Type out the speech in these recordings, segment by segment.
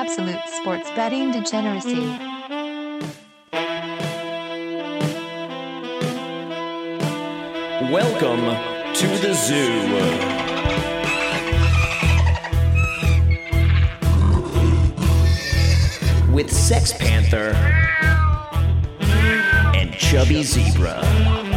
absolute sports betting degeneracy. Welcome to the zoo. With Sex Panther and Chubby Zebra.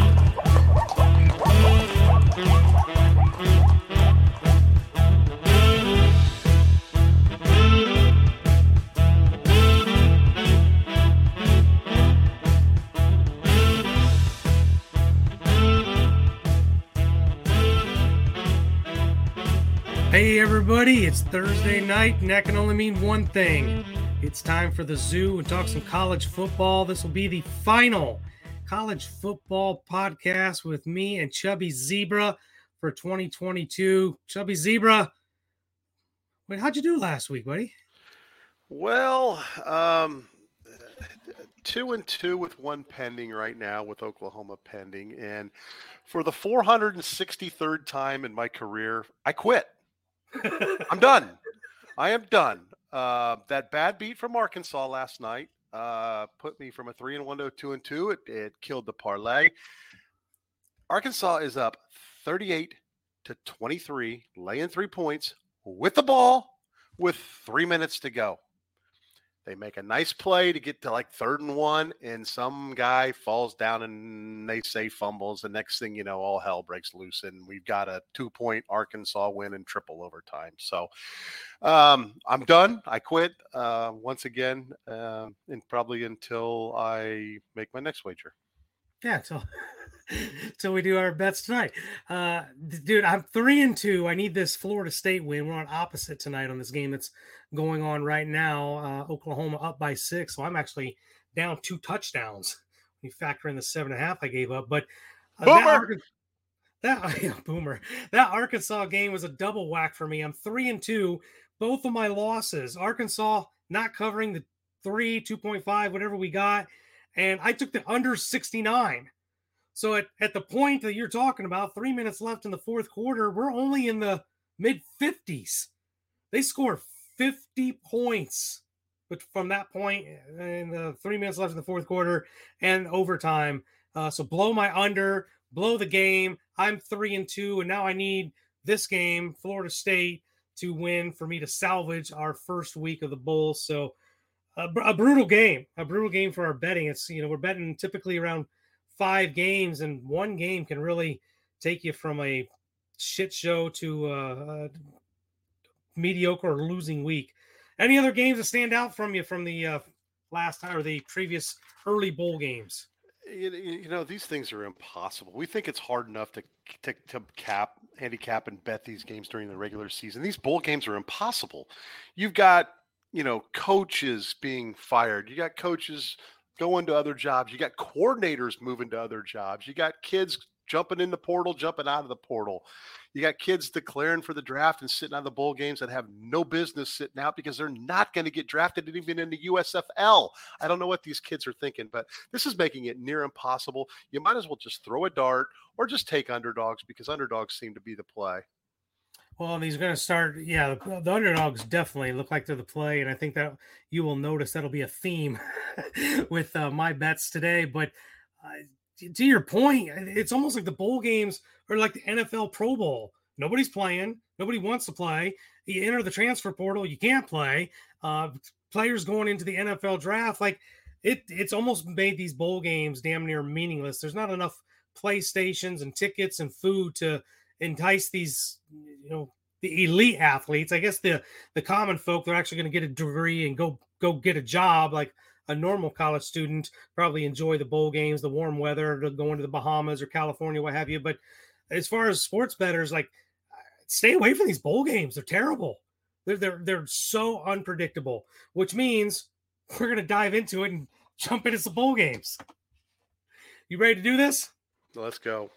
Everybody, it's Thursday night, and that can only mean one thing. It's time for the zoo and talk some college football. This will be the final college football podcast with me and Chubby Zebra for 2022. Chubby Zebra, wait, how'd you do last week, buddy? Well, um, two and two with one pending right now, with Oklahoma pending. And for the 463rd time in my career, I quit. I'm done. I am done. Uh, that bad beat from Arkansas last night uh, put me from a three and one to a two and two. It, it killed the parlay. Arkansas is up 38 to 23, laying three points with the ball with three minutes to go. They make a nice play to get to like third and one, and some guy falls down and they say fumbles. The next thing you know, all hell breaks loose, and we've got a two point Arkansas win in triple overtime. So um, I'm done. I quit uh, once again, uh, and probably until I make my next wager. Yeah, so so we do our bets tonight. Uh dude, I'm three and two. I need this Florida State win. We're on opposite tonight on this game that's going on right now. Uh Oklahoma up by six. So I'm actually down two touchdowns. When you factor in the seven and a half I gave up. But uh, that, Arkan- that yeah, boomer. That Arkansas game was a double whack for me. I'm three and two. Both of my losses. Arkansas not covering the three, 2.5, whatever we got. And I took the under 69. So at, at the point that you're talking about, three minutes left in the fourth quarter, we're only in the mid 50s. They score 50 points but from that point in the three minutes left in the fourth quarter and overtime. Uh, so blow my under, blow the game. I'm three and two, and now I need this game, Florida State, to win for me to salvage our first week of the bowl. So a, a brutal game, a brutal game for our betting. It's you know we're betting typically around five games, and one game can really take you from a shit show to a, a mediocre or losing week. Any other games that stand out from you from the uh, last time or the previous early bowl games? You, you know these things are impossible. We think it's hard enough to, to to cap, handicap, and bet these games during the regular season. These bowl games are impossible. You've got you know coaches being fired. You got coaches going to other jobs. You got coordinators moving to other jobs. You got kids jumping in the portal, jumping out of the portal. You got kids declaring for the draft and sitting on the bowl games that have no business sitting out because they're not going to get drafted even in the USFL. I don't know what these kids are thinking, but this is making it near impossible. You might as well just throw a dart or just take underdogs because underdogs seem to be the play. Well, he's going to start. Yeah, the, the, underdogs definitely look like they're the play, and I think that you will notice that'll be a theme with uh, my bets today. But uh, to your point, it's almost like the bowl games are like the NFL Pro Bowl. Nobody's playing. Nobody wants to play. You enter the transfer portal, you can't play. Uh, players going into the NFL draft, like it, it's almost made these bowl games damn near meaningless. There's not enough playstations and tickets and food to entice these you know the elite athletes. I guess the the common folk they're actually going to get a degree and go go get a job. Like a normal college student probably enjoy the bowl games the warm weather going to the bahamas or california what have you. But as far as sports bettors like stay away from these bowl games. They're terrible. They're they're, they're so unpredictable which means we're going to dive into it and jump into some bowl games. You ready to do this? Let's go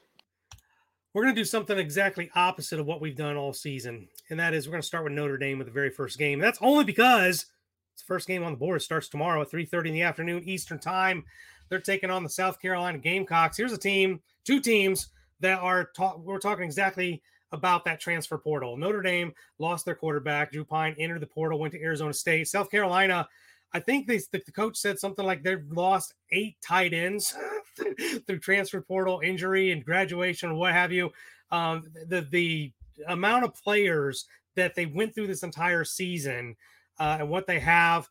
we're going to do something exactly opposite of what we've done all season. And that is we're going to start with Notre Dame with the very first game. That's only because it's the first game on the board. It starts tomorrow at 3:30 in the afternoon Eastern time. They're taking on the South Carolina Gamecocks. Here's a team, two teams that are we're talking exactly about that transfer portal. Notre Dame lost their quarterback. Drew Pyne entered the portal, went to Arizona State. South Carolina, I think they the coach said something like they've lost eight tight ends through transfer portal injury and graduation or what have you. Um, the the amount of players that they went through this entire season uh, and what they have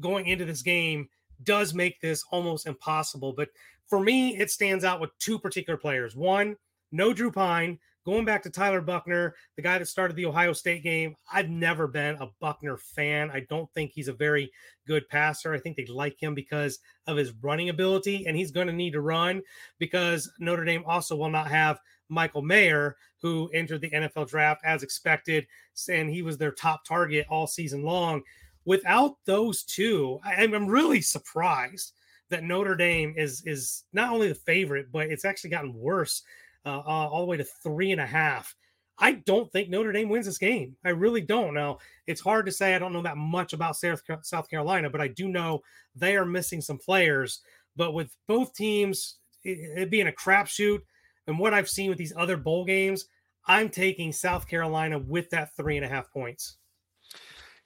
going into this game does make this almost impossible. But for me, it stands out with two particular players. One, no Drew Pyne. Going back to Tyler Buchner, the guy that started the Ohio State game, I've never been a Buckner fan. I don't think he's a very good passer. I think they like him because of his running ability, and he's going to need to run because Notre Dame also will not have Michael Mayer, who entered the NFL draft as expected, and he was their top target all season long. Without those two, I'm really surprised that Notre Dame is is not only the favorite, but it's actually gotten worse uh, uh, all the way to three and a half. I don't think Notre Dame wins this game. I really don't. Now, it's hard to say. I don't know that much about South Carolina, but I do know they are missing some players. But with both teams, it, being a crapshoot, and what I've seen with these other bowl games, I'm taking South Carolina with that three and a half points.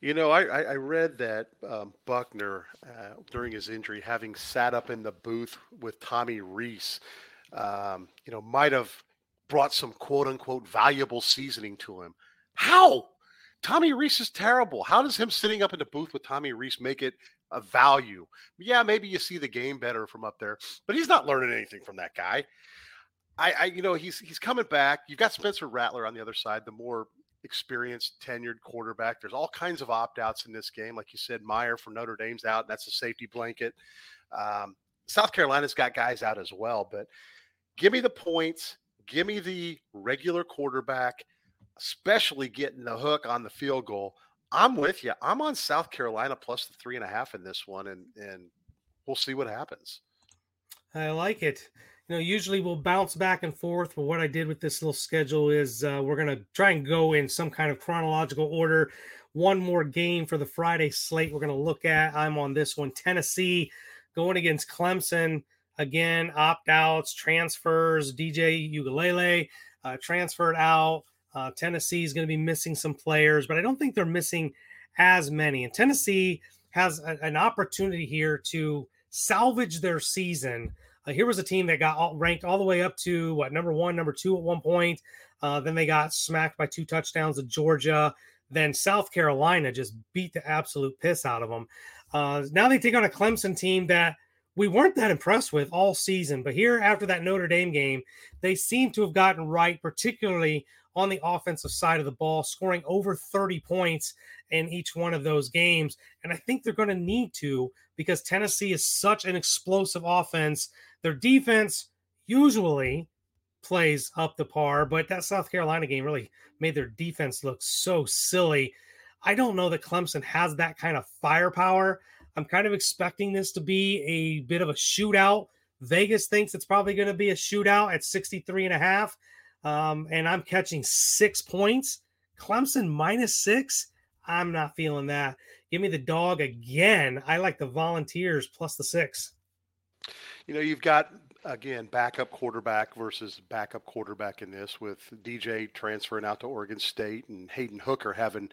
You know, I, I read that um, Buchner, uh, during his injury, having sat up in the booth with Tommy Rees, um, you know, might have brought some quote unquote valuable seasoning to him. How? Tommy Rees is terrible. How does him sitting up in the booth with Tommy Rees make it a value? Yeah, maybe you see the game better from up there, but he's not learning anything from that guy. I, I you know, he's he's coming back. You've got Spencer Rattler on the other side, the more experienced, tenured quarterback. There's all kinds of opt outs in this game. Like you said, Mayer from Notre Dame's out. That's a safety blanket. Um, South Carolina's got guys out as well, but give me the points, give me the regular quarterback, especially getting the hook on the field goal. I'm with you. I'm on South Carolina plus the three and a half in this one, and and we'll see what happens. I like it. You know, usually we'll bounce back and forth, but what I did with this little schedule is uh, we're going to try and go in some kind of chronological order. One more game for the Friday slate we're going to look at. I'm on this one Tennessee going against Clemson. Again, opt outs, transfers. DJ Uiagalelei uh, transferred out. Uh, Tennessee is going to be missing some players, but I don't think they're missing as many. And Tennessee has a, an opportunity here to salvage their season. Uh, here was a team that got all, ranked all the way up to what number one, number two at one point. Uh, then they got smacked by two touchdowns of Georgia. Then South Carolina just beat the absolute piss out of them. Uh, now they take on a Clemson team that we weren't that impressed with all season. But here, after that Notre Dame game, they seem to have gotten right, particularly on the offensive side of the ball, scoring over 30 points in each one of those games. And I think they're going to need to because Tennessee is such an explosive offense. Their defense usually plays up the par, but that South Carolina game really made their defense look so silly. I don't know that Clemson has that kind of firepower. I'm kind of expecting this to be a bit of a shootout. Vegas thinks it's probably going to be a shootout at 63 and a half. Um, and I'm catching six points. Clemson minus six. I'm not feeling that. Give me the dog again. I like the volunteers plus the six. You know, you've got again backup quarterback versus backup quarterback in this with DJ transferring out to Oregon State and Hendon Hooker having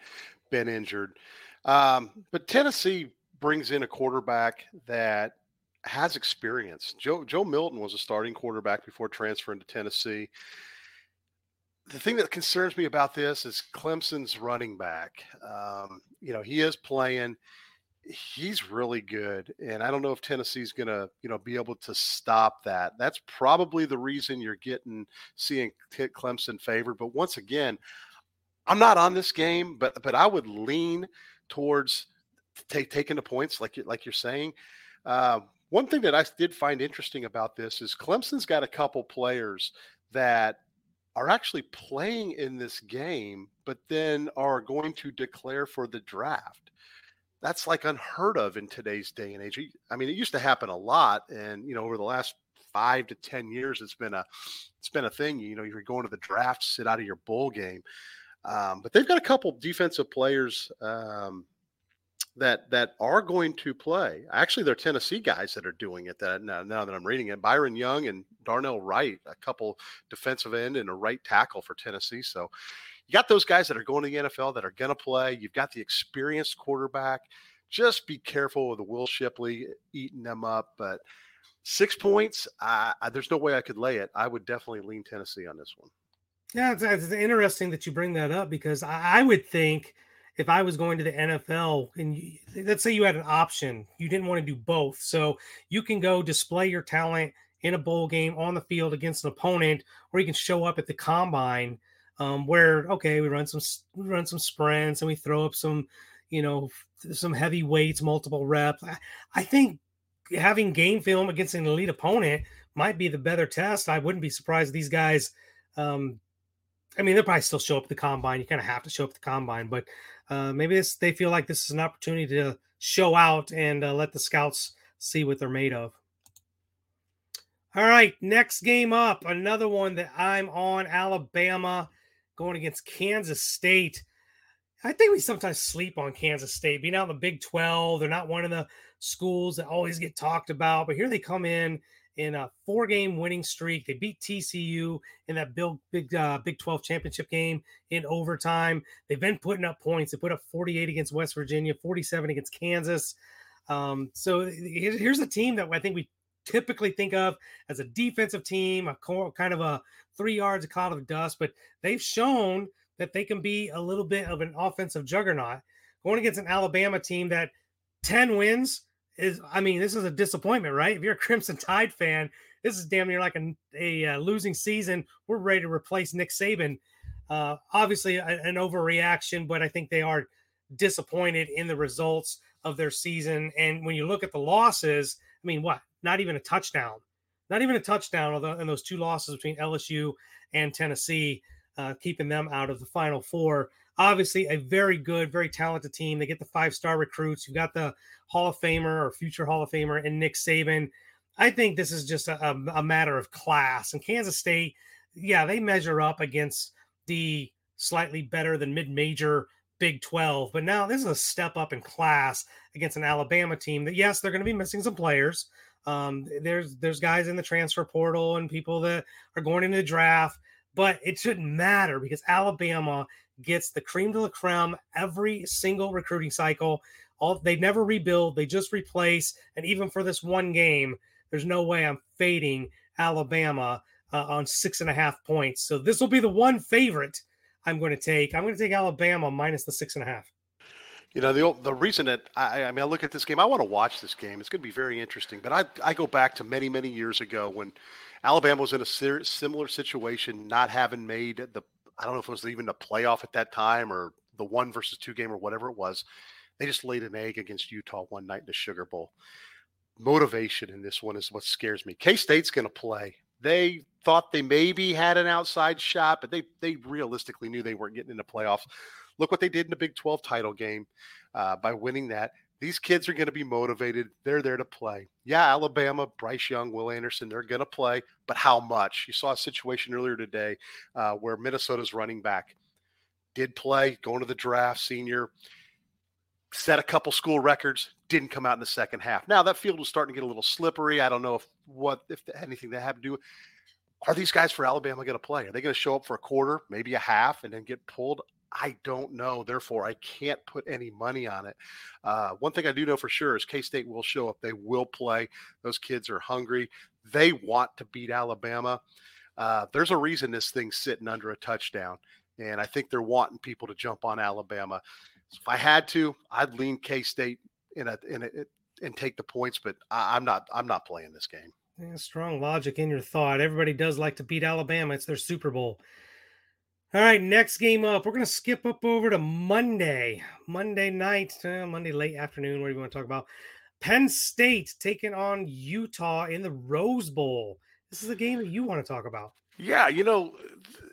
been injured. Um, but Tennessee brings in a quarterback that has experience. Joe Joe Milton was a starting quarterback before transferring to Tennessee. The thing that concerns me about this is Clemson's running back. Um, you know, he is playing. He's really good, and I don't know if Tennessee's going to, you know, be able to stop that. That's probably the reason you're getting seeing Clemson favored. But once again, I'm not on this game, but but I would lean towards take, taking the points, like you, like you're saying. Uh, one thing that I did find interesting about this is Clemson's got a couple players that are actually playing in this game, but then are going to declare for the draft. That's like unheard of in today's day and age. I mean, it used to happen a lot, and you know, over the last five to ten years, it's been a it's been a thing. You know, you're going to the draft, sit out of your bowl game. Um, but they've got a couple defensive players um, that that are going to play. Actually, they're Tennessee guys that are doing it. That now, now that I'm reading it, Byron Young and Darnell Wright, a couple defensive end and a right tackle for Tennessee. So you got those guys that are going to the NFL that are going to play. You've got the experienced quarterback. Just be careful with Will Shipley uh, eating them up. But six points, I, I, there's no way I could lay it. I would definitely lean Tennessee on this one. Yeah, it's, it's interesting that you bring that up because I, I would think if I was going to the NFL and you, let's say you had an option, you didn't want to do both. So you can go display your talent in a bowl game on the field against an opponent, or you can show up at the combine um, where okay, we run some we run some sprints and we throw up some, you know, some heavy weights, multiple reps. I, I think having game film against an elite opponent might be the better test. I wouldn't be surprised these guys. Um, I mean, they'll probably still show up at the combine. You kind of have to show up at the combine, but uh, maybe they feel like this is an opportunity to show out and uh, let the scouts see what they're made of. All right, next game up, another one that I'm on Alabama going against Kansas State. I think we sometimes sleep on Kansas State being out in the Big 12. They're not one of the schools that always get talked about, but here they come in in a four game winning streak. They beat TCU in that big big uh, Big 12 championship game in overtime. They've been putting up points. They put up 48 against West Virginia, 47 against Kansas. Um, so here's a team that I think we typically think of as a defensive team, a kind of a three yards a cloud of dust, but they've shown that they can be a little bit of an offensive juggernaut going against an Alabama team that 10 wins is I mean, this is a disappointment, right? If you're a Crimson Tide fan, this is damn near like a, a, uh, losing season. We're ready to replace Nick Saban. Uh, obviously, a, an overreaction, but I think they are disappointed in the results of their season. And when you look at the losses, I mean, what? Not even a touchdown, not even a touchdown. Although in those two losses between LSU and Tennessee, uh, keeping them out of the Final Four obviously a very good, very talented team. They get the five star recruits. You've got the Hall of Famer or future Hall of Famer and Nick Saban. I think this is just a, a, matter of class. And Kansas State, yeah, they measure up against the slightly better than mid major Big 12. But now this is a step up in class against an Alabama team that, yes, they're going to be missing some players. Um, there's there's guys in the transfer portal and people that are going into the draft, but it shouldn't matter because Alabama gets the cream de la creme every single recruiting cycle. All they never rebuild, they just replace. And even for this one game, there's no way I'm fading Alabama uh, on six and a half points. So this will be the one favorite I'm going to take. I'm going to take Alabama minus the six and a half. You know, the the reason that I, I mean, I look at this game, I want to watch this game. It's going to be very interesting. But I, I go back to many, many years ago when Alabama was in a similar situation, not having made the I don't know if it was even a playoff at that time or the one versus two game or whatever it was. They just laid an egg against Utah one night in the Sugar Bowl. Motivation in this one is what scares me. K State's going to play. They thought they maybe had an outside shot, but they they realistically knew they weren't getting into the playoffs. Look what they did in the Big 12 title game uh, by winning that. These kids are going to be motivated. They're there to play. Yeah, Alabama, Bryce Young, Will Anderson, they're going to play, but how much? You saw a situation earlier today uh, where Minnesota's running back did play, going to the draft, senior, set a couple school records, didn't come out in the second half. Now that field was starting to get a little slippery. I don't know if what if anything that had to do. Are these guys for Alabama going to play? Are they going to show up for a quarter, maybe a half, and then get pulled? I don't know. Therefore, I can't put any money on it. Uh, one thing I do know for sure is K State will show up. They will play. Those kids are hungry. They want to beat Alabama. Uh, there's a reason this thing's sitting under a touchdown. And I think they're wanting people to jump on Alabama. So if I had to, I'd lean K State in a in a and take the points, but I, am not I'm not playing this game. Yeah, strong logic in your thought. Everybody does like to beat Alabama. It's their Super Bowl. All right, next game up. We're going to skip up over to Monday, Monday night, uh, Monday late afternoon. What do you want to talk about? Penn State taking on Utah in the Rose Bowl. This is a game that you want to talk about. Yeah, you know,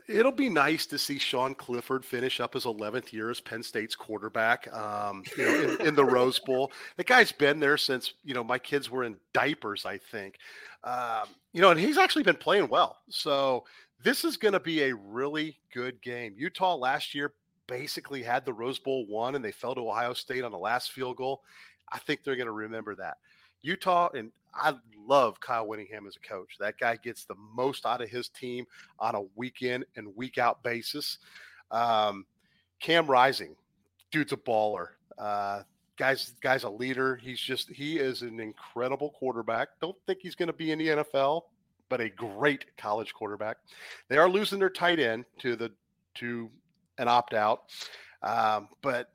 it'll be nice to see Sean Clifford finish up his 11th year as Penn State's quarterback. Um, you know, in, in, the Rose Bowl, the guy's been there since you know my kids were in diapers. I think, um, you know, and he's actually been playing well. So this is going to be a really good game. Utah last year basically had the Rose Bowl won and they fell to Ohio State on the last field goal. I think they're going to remember that. Utah, and I love Kyle Whittingham as a coach. That guy gets the most out of his team on a week in and week out basis. Um, Cam Rising, dude's a baller. Uh, guys, guy's a leader. He's just he is an incredible quarterback. Don't think he's going to be in the NFL, but a great college quarterback. They are losing their tight end to the to an opt out, um, but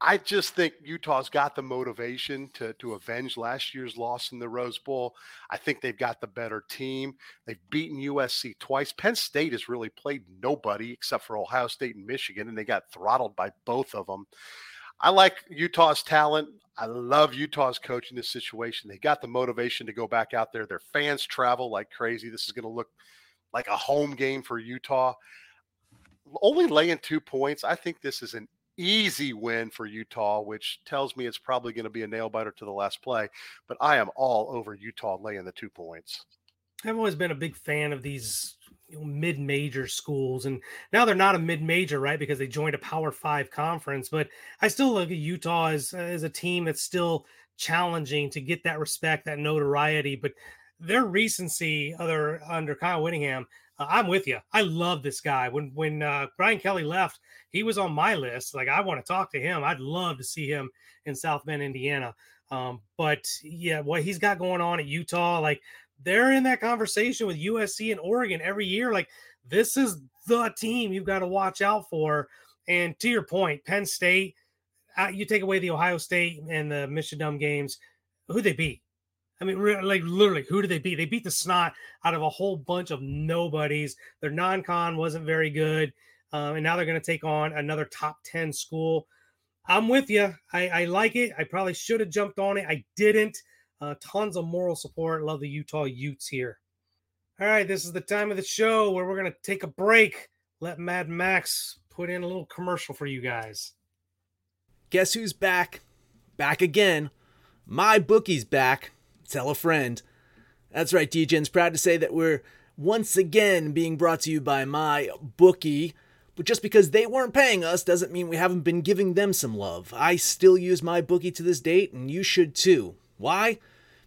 I just think Utah's got the motivation to to avenge last year's loss in the Rose Bowl. I think they've got the better team. They've beaten USC twice. Penn State has really played nobody except for Ohio State and Michigan, and they got throttled by both of them. I like Utah's talent. I love Utah's coach in this situation. They got the motivation to go back out there. Their fans travel like crazy. This is going to look like a home game for Utah. Only laying two points. I think this is an easy win for Utah, which tells me it's probably going to be a nail biter to the last play. But I am all over Utah laying the two points. I've always been a big fan of these you know, mid-major schools, and now they're not a mid-major, right? Because they joined a Power Five conference. But I still look at Utah as as a team that's still challenging to get that respect, that notoriety. But their recency, other under Kyle Whittingham, uh, I'm with you. I love this guy. When when uh, Brian Kelly left, he was on my list. Like I want to talk to him. I'd love to see him in South Bend, Indiana. Um, but yeah, what he's got going on at Utah, like they're in that conversation with USC and Oregon every year. Like this is the team you've got to watch out for. And to your point, Penn State, uh, you take away the Ohio State and the Michigan games, who they beat? I mean, like literally, who did they beat? They beat the snot out of a whole bunch of nobodies. Their non-con wasn't very good, um, and now they're going to take on another top ten school. I'm with you. I, I like it. I probably should have jumped on it. I didn't. Uh, tons of moral support. Love the Utah Utes here. All right, this is the time of the show where we're going to take a break. Let Mad Max put in a little commercial for you guys. Guess who's back? Back again. My bookie's back. Tell a friend. That's right, DJ's proud to say that we're once again being brought to you by my bookie. But just because they weren't paying us doesn't mean we haven't been giving them some love. I still use MyBookie to this date, and you should too. Why?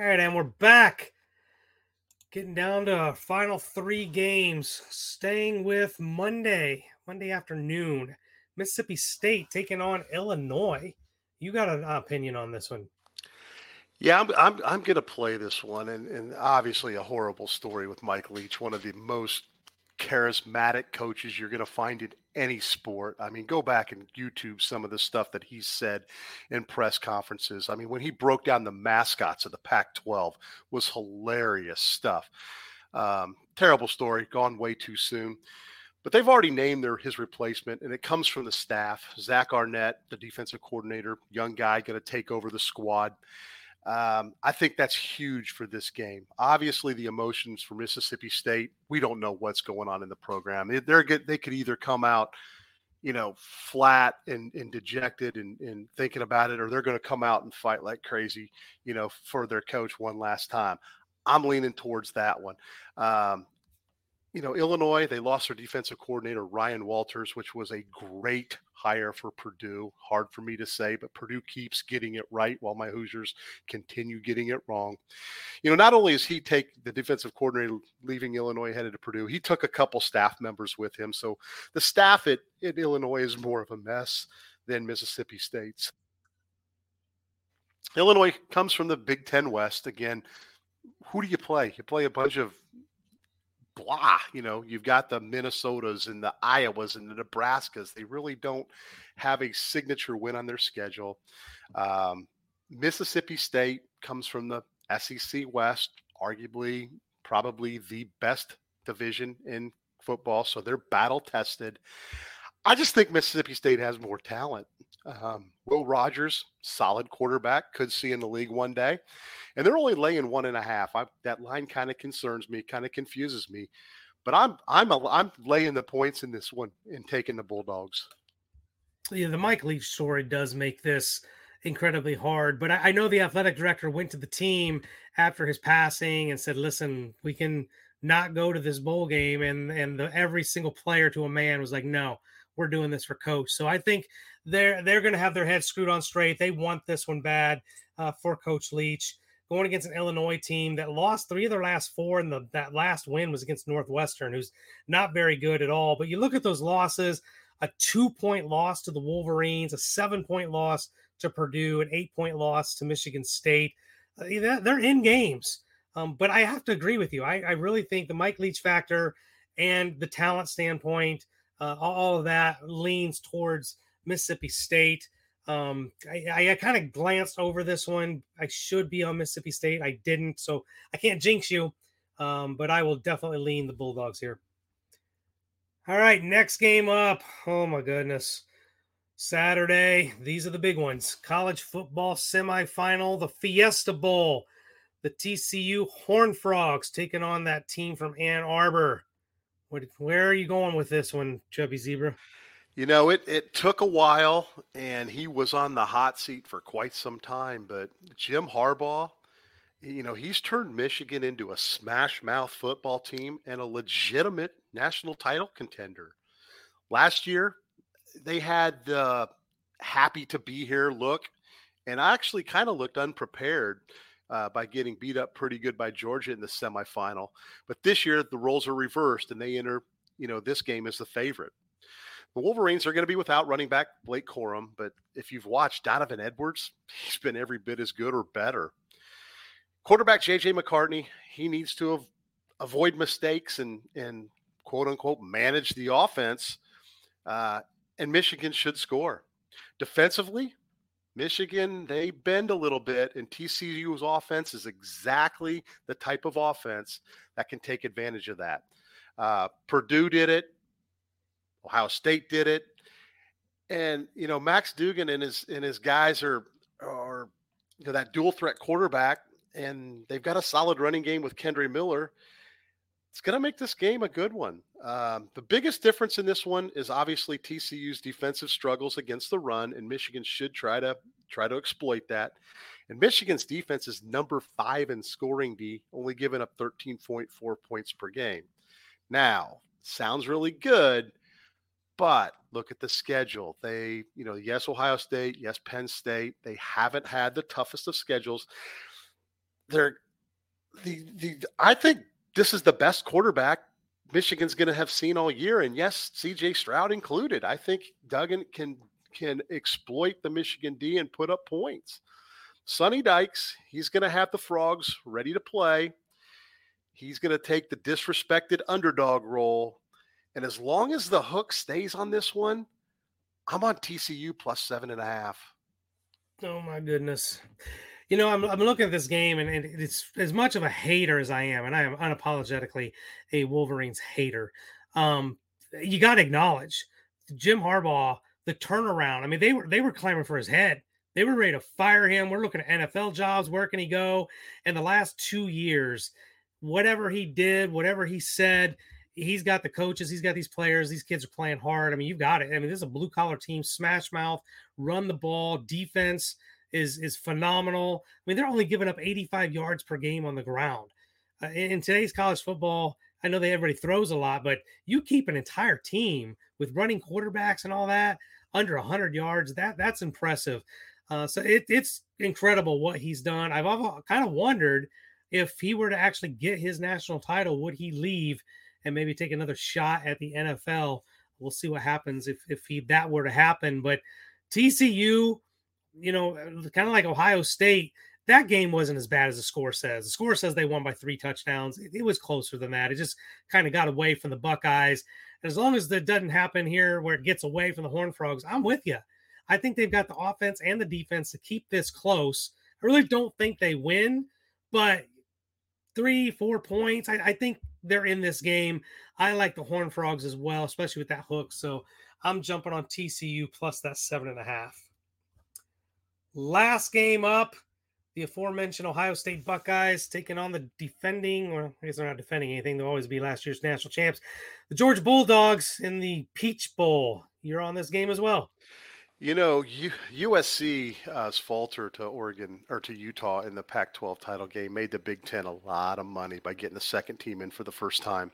All right, and we're back. Getting down to our final three games. Staying with Monday, Monday afternoon. Mississippi State taking on Illinois. You got an opinion on this one? Yeah, I'm I'm, I'm going to play this one, and, and obviously a horrible story with Mike Leach, one of the most charismatic coaches you're going to find in any sport. I mean, go back and YouTube some of the stuff that he said in press conferences. I mean, when he broke down the mascots of the Pac-12 was hilarious stuff. Um, terrible story, gone way too soon. But they've already named their his replacement, and it comes from the staff. Zach Arnett, the defensive coordinator, young guy, going to take over the squad. Um, I think that's huge for this game. Obviously, the emotions for Mississippi State, we don't know what's going on in the program. They, they're good. They could either come out, you know, flat and, and dejected and, and thinking about it, or they're going to come out and fight like crazy, you know, for their coach one last time. I'm leaning towards that one. Um, you know, Illinois, they lost their defensive coordinator, Ryan Walters, which was a great hire for Purdue. Hard for me to say, but Purdue keeps getting it right while my Hoosiers continue getting it wrong. You know, not only is he take the defensive coordinator leaving Illinois headed to Purdue, he took a couple staff members with him. So the staff at, at Illinois is more of a mess than Mississippi State's. Illinois comes from the Big Ten West. Again, who do you play? You play a bunch of blah. You know, you've got the Minnesotas and the Iowas and the Nebraskas. They really don't have a signature win on their schedule. Um, Mississippi State comes from the SEC West, arguably probably the best division in football. So they're battle tested. I just think Mississippi State has more talent. Um, Will Rogers, solid quarterback, could see in the league one day, and they're only laying one and a half. I, that line kind of concerns me, kind of confuses me, but I'm I'm a, I'm laying the points in this one and taking the Bulldogs. Yeah, the Mike Leach story does make this incredibly hard, but I, I know the athletic director went to the team after his passing and said, "Listen, we can." not go to this bowl game and and the, every single player to a man was like no we're doing this for coach. So I think they're they're going to have their heads screwed on straight. They want this one bad uh, for Coach Leach going against an Illinois team that lost three of their last four, and the that last win was against Northwestern, who's not very good at all. But you look at those losses: a two-point loss to the Wolverines, a seven-point loss to Purdue, an eight-point loss to Michigan State. Uh, they're in games. Um, but I have to agree with you. I, I really think the Mike Leach factor and the talent standpoint uh, all of that leans towards Mississippi State. Um, I, I kind of glanced over this one. I should be on Mississippi State. I didn't, so I can't jinx you. Um, but I will definitely lean the Bulldogs here. All right, next game up. Oh my goodness. Saturday. These are the big ones. College football semifinal, the Fiesta Bowl. The TCU Horn Frogs taking on that team from Ann Arbor. What, where are you going with this one, Chubby Zebra? You know, it, it took a while, and he was on the hot seat for quite some time. But Jim Harbaugh, you know, he's turned Michigan into a smash mouth football team and a legitimate national title contender. Last year, they had the happy to be here look, and I actually kind of looked unprepared uh, by getting beat up pretty good by Georgia in the semifinal. But this year, the roles are reversed, and they enter, you know, this game as the favorite. The Wolverines are going to be without running back Blake Corum, but if you've watched Donovan Edwards, he's been every bit as good or better. Quarterback JJ McCarthy, he needs to have, avoid mistakes and and quote unquote manage the offense. Uh, and Michigan should score. Defensively, Michigan, they bend a little bit, and TCU's offense is exactly the type of offense that can take advantage of that. Uh, Purdue did it, Ohio State did it, and you know Max Duggan and his and his guys are are you know that dual threat quarterback, and they've got a solid running game with Kendre Miller it's going to make this game a good one. Um, the biggest difference in this one is obviously TCU's defensive struggles against the run, and Michigan should try to try to exploit that. And Michigan's defense is number five in scoring D, only giving up 13.4 points per game. Now, sounds really good, but look at the schedule. They, you know, yes, Ohio State, yes, Penn State. They haven't had the toughest of schedules. They're the the I think this is the best quarterback Michigan's going to have seen all year, and yes, C.J. Stroud included. I think Duggan can can exploit the Michigan D and put up points. Sonny Dykes, he's going to have the frogs ready to play. He's going to take the disrespected underdog role, and as long as the hook stays on this one, I'm on TCU plus seven and a half. Oh my goodness. You know, I'm, I'm looking at this game, and, and it's as much of a hater as I am, and I am unapologetically a Wolverines hater. Um, you got to acknowledge Jim Harbaugh, the turnaround. I mean, they were they were clamoring for his head. They were ready to fire him. We're looking at NFL jobs. Where can he go? In the last two years, whatever he did, whatever he said, he's got the coaches, he's got these players. These kids are playing hard. I mean, you've got it. I mean, this is a blue collar team, smash mouth, run the ball, defense is is phenomenal. I mean, they're only giving up 85 yards per game on the ground. Uh, in, in today's college football, I know that everybody throws a lot, but you keep an entire team with running quarterbacks and all that under 100 yards. That that's impressive. Uh, so it, it's incredible what he's done. I've kind of wondered if he were to actually get his national title, would he leave and maybe take another shot at the NFL? We'll see what happens if if he that were to happen. But TCU, you know, kind of like Ohio State, that game wasn't as bad as the score says. The score says they won by three touchdowns. It, it was closer than that. It just kind of got away from the Buckeyes. as long as that doesn't happen here where it gets away from the Horn Frogs, I'm with you. I think they've got the offense and the defense to keep this close. I really don't think they win, but three, four points, I, I think they're in this game. I like the Horn Frogs as well, especially with that hook. So I'm jumping on TCU plus that seven and a half. Last game up, the aforementioned Ohio State Buckeyes taking on the defending, or I guess they're not defending anything. They'll always be last year's national champs, the Georgia Bulldogs in the Peach Bowl. You're on this game as well. You know, U- USC uh, falter to Oregon or to Utah in the Pac-12 title game made the Big Ten a lot of money by getting the second team in for the first time.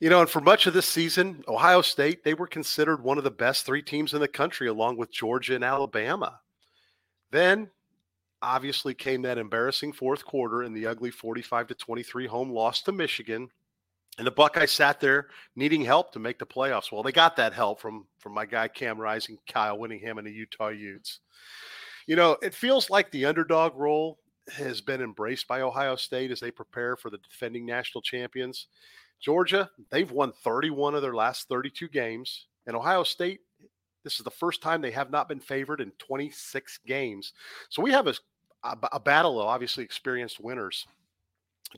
You know, and for much of this season, Ohio State they were considered one of the best three teams in the country, along with Georgia and Alabama. Then obviously came that embarrassing fourth quarter in the ugly 45 to 23 home loss to Michigan. And the Buckeyes sat there needing help to make the playoffs. Well, they got that help from from my guy Cam Rising, Kyle Whittingham, and the Utah Utes. You know, it feels like the underdog role has been embraced by Ohio State as they prepare for the defending national champions. Georgia, they've won 31 of their last 32 games, and Ohio State this is the first time they have not been favored in 26 games. So we have a, a, a battle of obviously experienced winners.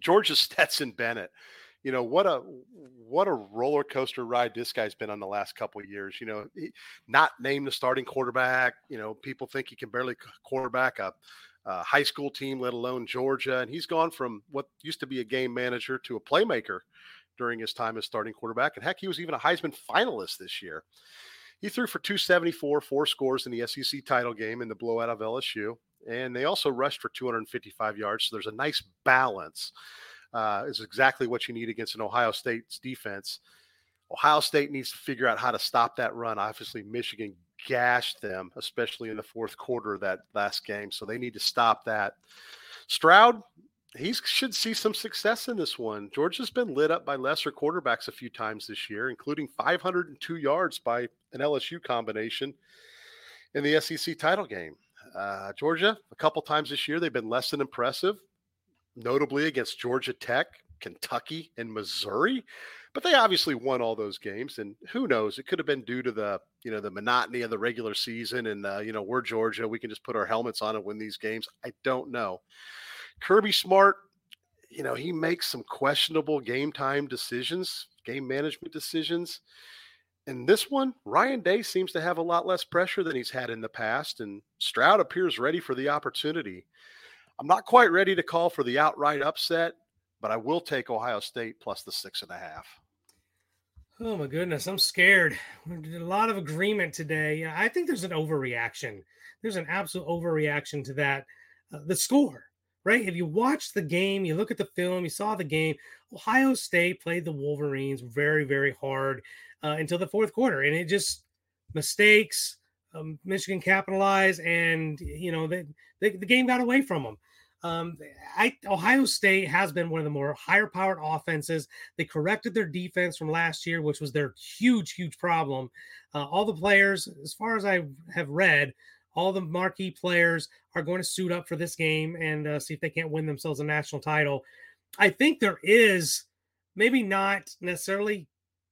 Georgia's Stetson Bennett. You know what a what a roller coaster ride this guy's been on the last couple of years. You know, not named the starting quarterback. You know, people think he can barely quarterback a, a high school team, let alone Georgia. And he's gone from what used to be a game manager to a playmaker during his time as starting quarterback. And heck, he was even a Heisman finalist this year. He threw for 274, four scores in the SEC title game in the blowout of LSU. And they also rushed for 255 yards. So there's a nice balance. Uh, is exactly what you need against an Ohio State's defense. Ohio State needs to figure out how to stop that run. Obviously, Michigan gashed them, especially in the fourth quarter of that last game. So they need to stop that. Stroud, he should see some success in this one. Georgia's been lit up by lesser quarterbacks a few times this year, including 502 yards by an LSU combination in the SEC title game. Uh, Georgia, a couple times this year, they've been less than impressive, notably against Georgia Tech, Kentucky, and Missouri. But they obviously won all those games, and who knows? It could have been due to the you know the monotony of the regular season, and uh, you know we're Georgia, we can just put our helmets on and win these games. I don't know. Kirby Smart, you know, he makes some questionable game time decisions, game management decisions. In this one, Ryan Day seems to have a lot less pressure than he's had in the past, and Stroud appears ready for the opportunity. I'm not quite ready to call for the outright upset, but I will take Ohio State plus the six and a half. Oh my goodness, I'm scared. A lot of agreement today. I think there's an overreaction. There's an absolute overreaction to that uh, the score, right? If you watch the game, you look at the film, you saw the game. Ohio State played the Wolverines very, very hard uh, until the fourth quarter, and it just mistakes. Um, Michigan capitalized, and you know the, the, the game got away from them. Um, I, Ohio State has been one of the more higher powered offenses. They corrected their defense from last year, which was their huge, huge problem. Uh, all the players, as far as I have read, all the marquee players are going to suit up for this game and uh, see if they can't win themselves a national title. I think there is maybe not necessarily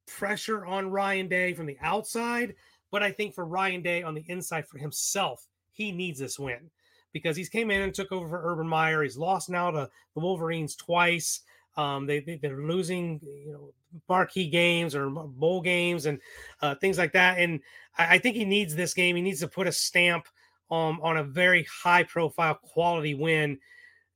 pressure on Ryan Day from the outside, but I think for Ryan Day on the inside for himself, he needs this win because he's came in and took over for Urban Meyer. He's lost now to the Wolverines twice. Um, they, they are losing, you know, marquee games or bowl games and uh, things like that. And I, I, think he needs this game. He needs to put a stamp um, on a very high profile quality win.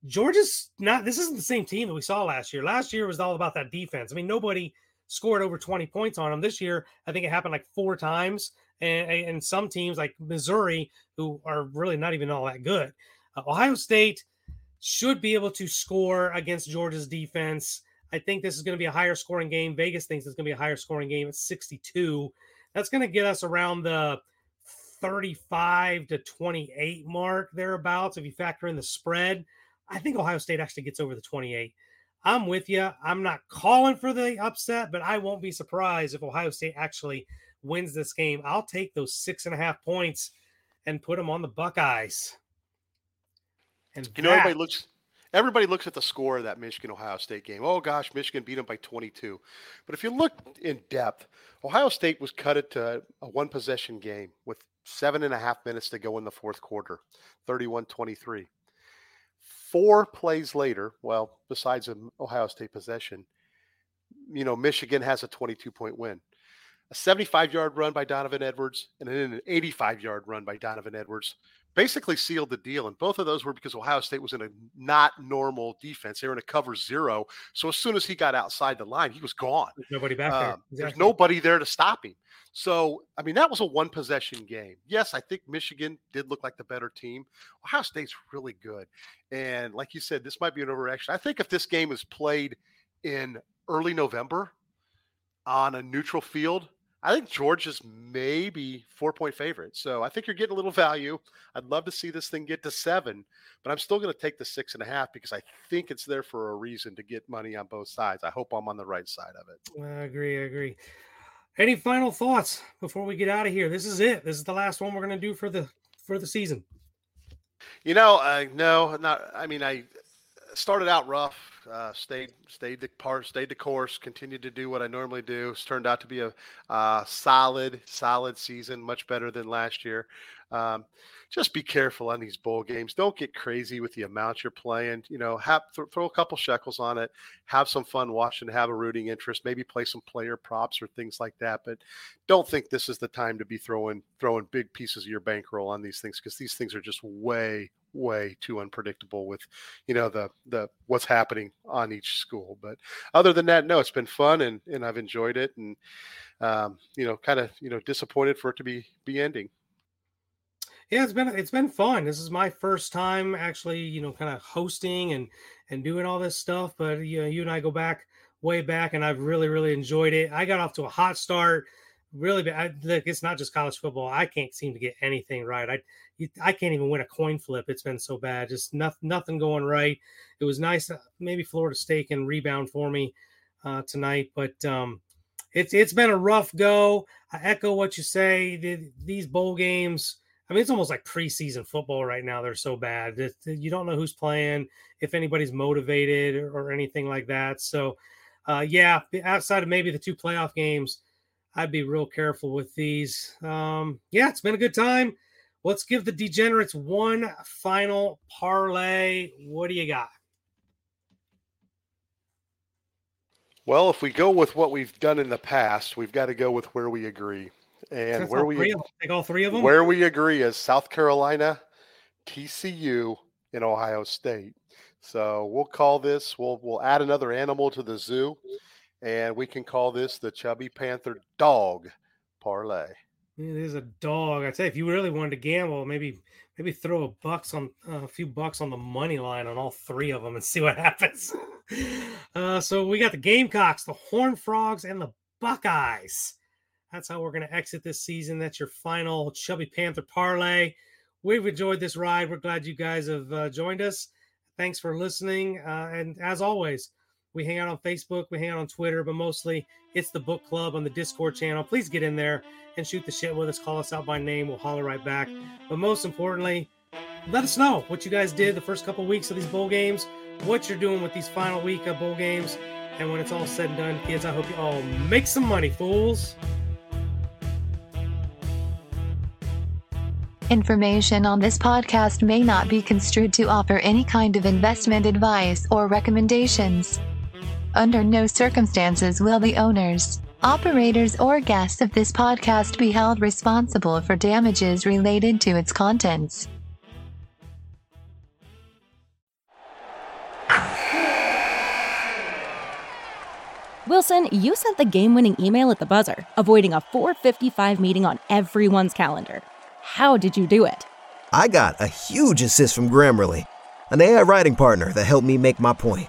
Georgia's not. This isn't the same team that we saw last year. Last year was all about that defense. I mean, nobody scored over 20 points on them. This year, I think it happened like four times. And, and some teams like Missouri, who are really not even all that good. Uh, Ohio State should be able to score against Georgia's defense. I think this is going to be a higher scoring game. Vegas thinks it's going to be a higher scoring game at 62. That's going to get us around the 35 to 28 mark thereabouts. If you factor in the spread, I think Ohio State actually gets over the 28. I'm with you. I'm not calling for the upset, but I won't be surprised if Ohio State actually wins this game. I'll take those six and a half points and put them on the Buckeyes. And you know, everybody looks everybody looks at the score of that Michigan Ohio State game. Oh gosh, Michigan beat them by 22. But if you look in depth, Ohio State was cut it to a one possession game with seven and a half minutes to go in the fourth quarter, 31 23. Four plays later, well, besides an Ohio State possession, you know, Michigan has a 22 point win a 75 yard run by Donovan Edwards and then an 85 yard run by Donovan Edwards basically sealed the deal. And both of those were because Ohio State was in a not normal defense. They were in a cover zero. So as soon as he got outside the line, he was gone. There's nobody back there. Um, exactly. There's nobody there to stop him. So, I mean, that was a one possession game. Yes, I think Michigan did look like the better team. Ohio State's really good. And like you said, this might be an overreaction. I think if this game is played in early November on a neutral field, I think Georgia's maybe four point favorite. So I think you're getting a little value. I'd love to see this thing get to seven, but I'm still going to take the six and a half because I think it's there for a reason to get money on both sides. I hope I'm on the right side of it. I agree. I agree. Any final thoughts before we get out of here? This is it. This is the last one we're going to do for the for the season. You know, uh, no, not. I mean, I started out rough uh, stayed stayed the part, stayed the course, continued to do what I normally do. It's turned out to be a uh, solid, solid season, much better than last year. Um, just be careful on these bowl games. Don't get crazy with the amount you're playing. You know, have th- throw a couple shekels on it. Have some fun watching. Have a rooting interest. Maybe play some player props or things like that. But don't think this is the time to be throwing throwing big pieces of your bankroll on these things because these things are just way way too unpredictable with you know the the what's happening on each school but other than that no it's been fun and and i've enjoyed it and um, you know kind of you know disappointed for it to be be ending. Yeah it's been it's been fun. This is my first time actually you know kind of hosting and and doing all this stuff but you know you and i go back way back and i've really really enjoyed it. I got off to a hot start really bad. Look, it's not just college football. I can't seem to get anything right. I I can't even win a coin flip. It's been so bad. Just nothing nothing going right. It was nice. Uh, maybe Florida State can rebound for me uh, tonight, but um, it's it's been a rough go. I echo what you say. The, these bowl games. I mean, it's almost like preseason football right now. They're so bad. It, you don't know who's playing, if anybody's motivated or, or anything like that. So, uh, yeah, outside of maybe the two playoff games, I'd be real careful with these. Um, yeah, it's been a good time. Let's give the degenerates one final parlay. What do you got? Well, if we go with what we've done in the past, we've got to go with where we agree. And That's where we take all three of them. Where we agree is South Carolina, TCU, and Ohio State. So we'll call this. We'll we'll add another animal to the zoo and we can call this the Chubby Panther Dog Parlay. It is a dog. I'd say if you really wanted to gamble, maybe maybe throw a bucks on uh, a few bucks on the money line on all three of them and see what happens. Uh, so we got the Gamecocks, the Horn Frogs, and the Buckeyes. That's how we're going to exit this season. That's your final Chubby Panther parlay. We've enjoyed this ride. We're glad you guys have uh, joined us. Thanks for listening. Uh, and as always, we hang out on Facebook, we hang out on Twitter, but mostly it's the book club on the Discord channel. Please get in there and shoot the shit with us. Call us out by name. We'll holler right back. But most importantly, let us know what you guys did the first couple weeks of these bowl games, what you're doing with these final week of bowl games. And when it's all said and done, kids, I hope you all make some money, fools. Information on this podcast may not be construed to offer any kind of investment advice or recommendations. Under no circumstances will the owners, operators, or guests of this podcast be held responsible for damages related to its contents. Wilson, you sent the game winning email at the buzzer, avoiding a 455 meeting on everyone's calendar. How did you do it? I got a huge assist from Grammarly, an AI writing partner that helped me make my point.